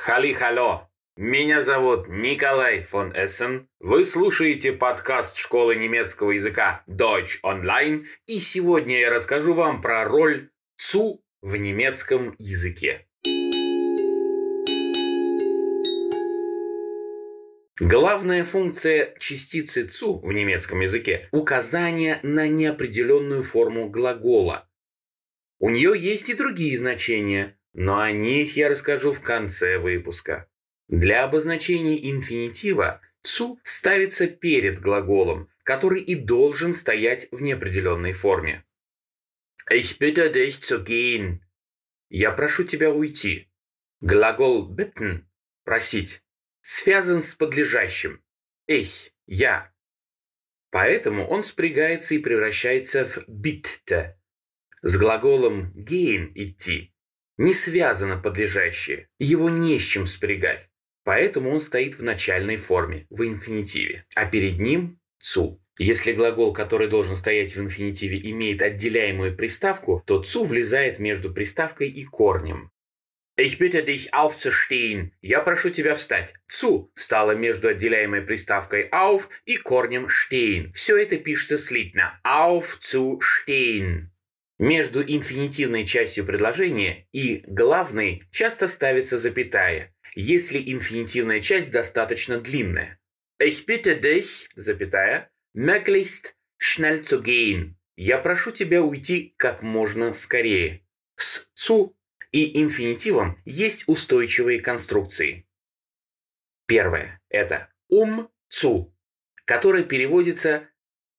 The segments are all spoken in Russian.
Хали-хало! Меня зовут Николай фон Эссен. Вы слушаете подкаст школы немецкого языка Deutsch Online, и сегодня я расскажу вам про роль ЦУ в немецком языке. Главная функция частицы «цу» в немецком языке – указание на неопределенную форму глагола. У нее есть и другие значения, но о них я расскажу в конце выпуска. Для обозначения инфинитива «цу» ставится перед глаголом, который и должен стоять в неопределенной форме. Ich bitte dich zu gehen. Я прошу тебя уйти. Глагол bitten – просить связан с подлежащим. Ich, я. Поэтому он спрягается и превращается в bitte. С глаголом gehen – идти. Не связано подлежащее, его не с чем спрягать. Поэтому он стоит в начальной форме, в инфинитиве. А перед ним цу. Если глагол, который должен стоять в инфинитиве, имеет отделяемую приставку, то цу влезает между приставкой и корнем. Ich bitte dich aufzustehen. Я прошу тебя встать. Цу встала между отделяемой приставкой auf и корнем stehen. Все это пишется слитно. Aufzustehen. Между инфинитивной частью предложения и главной часто ставится запятая, если инфинитивная часть достаточно длинная. Ich bitte dich, запятая, möglichst schnell zu gehen. Я прошу тебя уйти как можно скорее. С цу и инфинитивом есть устойчивые конструкции. Первое – это ум цу, который переводится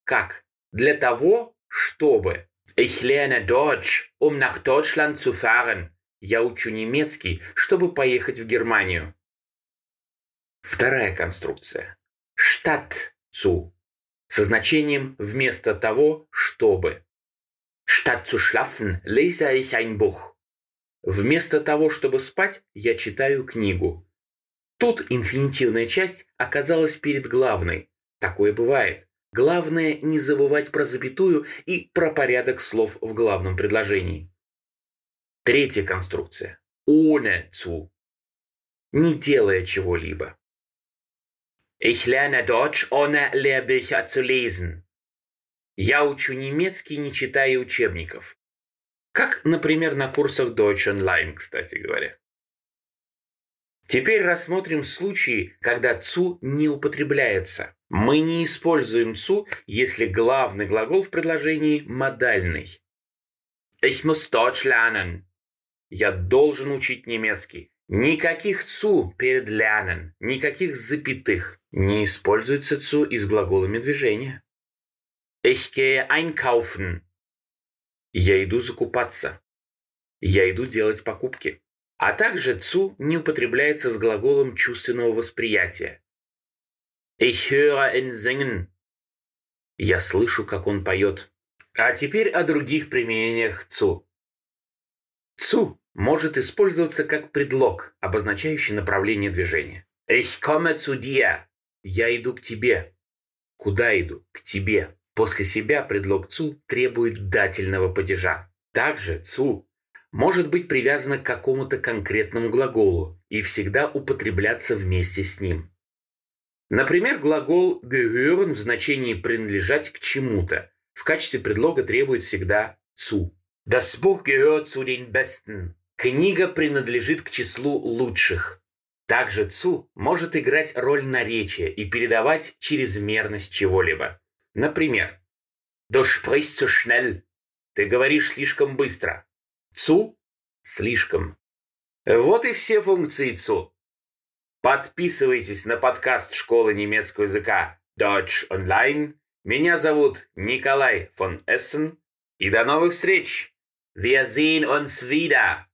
как «для того, чтобы». Ich lerne Deutsch, um nach Deutschland zu fahren. Я учу немецкий, чтобы поехать в Германию. Вторая конструкция. Statt zu со значением вместо того, чтобы. Statt zu schlafen lese ich ein Buch. Вместо того, чтобы спать, я читаю книгу. Тут инфинитивная часть оказалась перед главной. Такое бывает. Главное не забывать про запятую и про порядок слов в главном предложении. Третья конструкция. Ohne zu. Не делая чего-либо. Ich lerne Deutsch ohne Lehrbücher zu lesen. Я учу немецкий, не читая учебников. Как, например, на курсах Deutsch Online, кстати говоря. Теперь рассмотрим случаи, когда «цу» не употребляется. Мы не используем «цу», если главный глагол в предложении модальный. Ich muss Deutsch lernen. Я должен учить немецкий. Никаких «цу» перед «lernen», никаких запятых. Не используется «цу» и с глаголами движения. Ich gehe einkaufen. Я иду закупаться. Я иду делать покупки. А также «цу» не употребляется с глаголом чувственного восприятия. Ich höre ihn singen. Я слышу, как он поет. А теперь о других применениях «цу». «Цу» может использоваться как предлог, обозначающий направление движения. Ich komme zu dir. Я иду к тебе. Куда иду? К тебе. После себя предлог «цу» требует дательного падежа. Также «цу» может быть привязано к какому-то конкретному глаголу и всегда употребляться вместе с ним. Например, глагол gehören в значении «принадлежать к чему-то» в качестве предлога требует всегда «цу». Das Buch gehört zu den besten. Книга принадлежит к числу лучших. Также «цу» может играть роль наречия и передавать чрезмерность чего-либо. Например, «Du sprichst zu schnell» – «Ты говоришь слишком быстро». «Цу» – «слишком». Вот и все функции «цу». Подписывайтесь на подкаст школы немецкого языка Deutsch Online. Меня зовут Николай фон Эссен. И до новых встреч! Wir sehen uns wieder!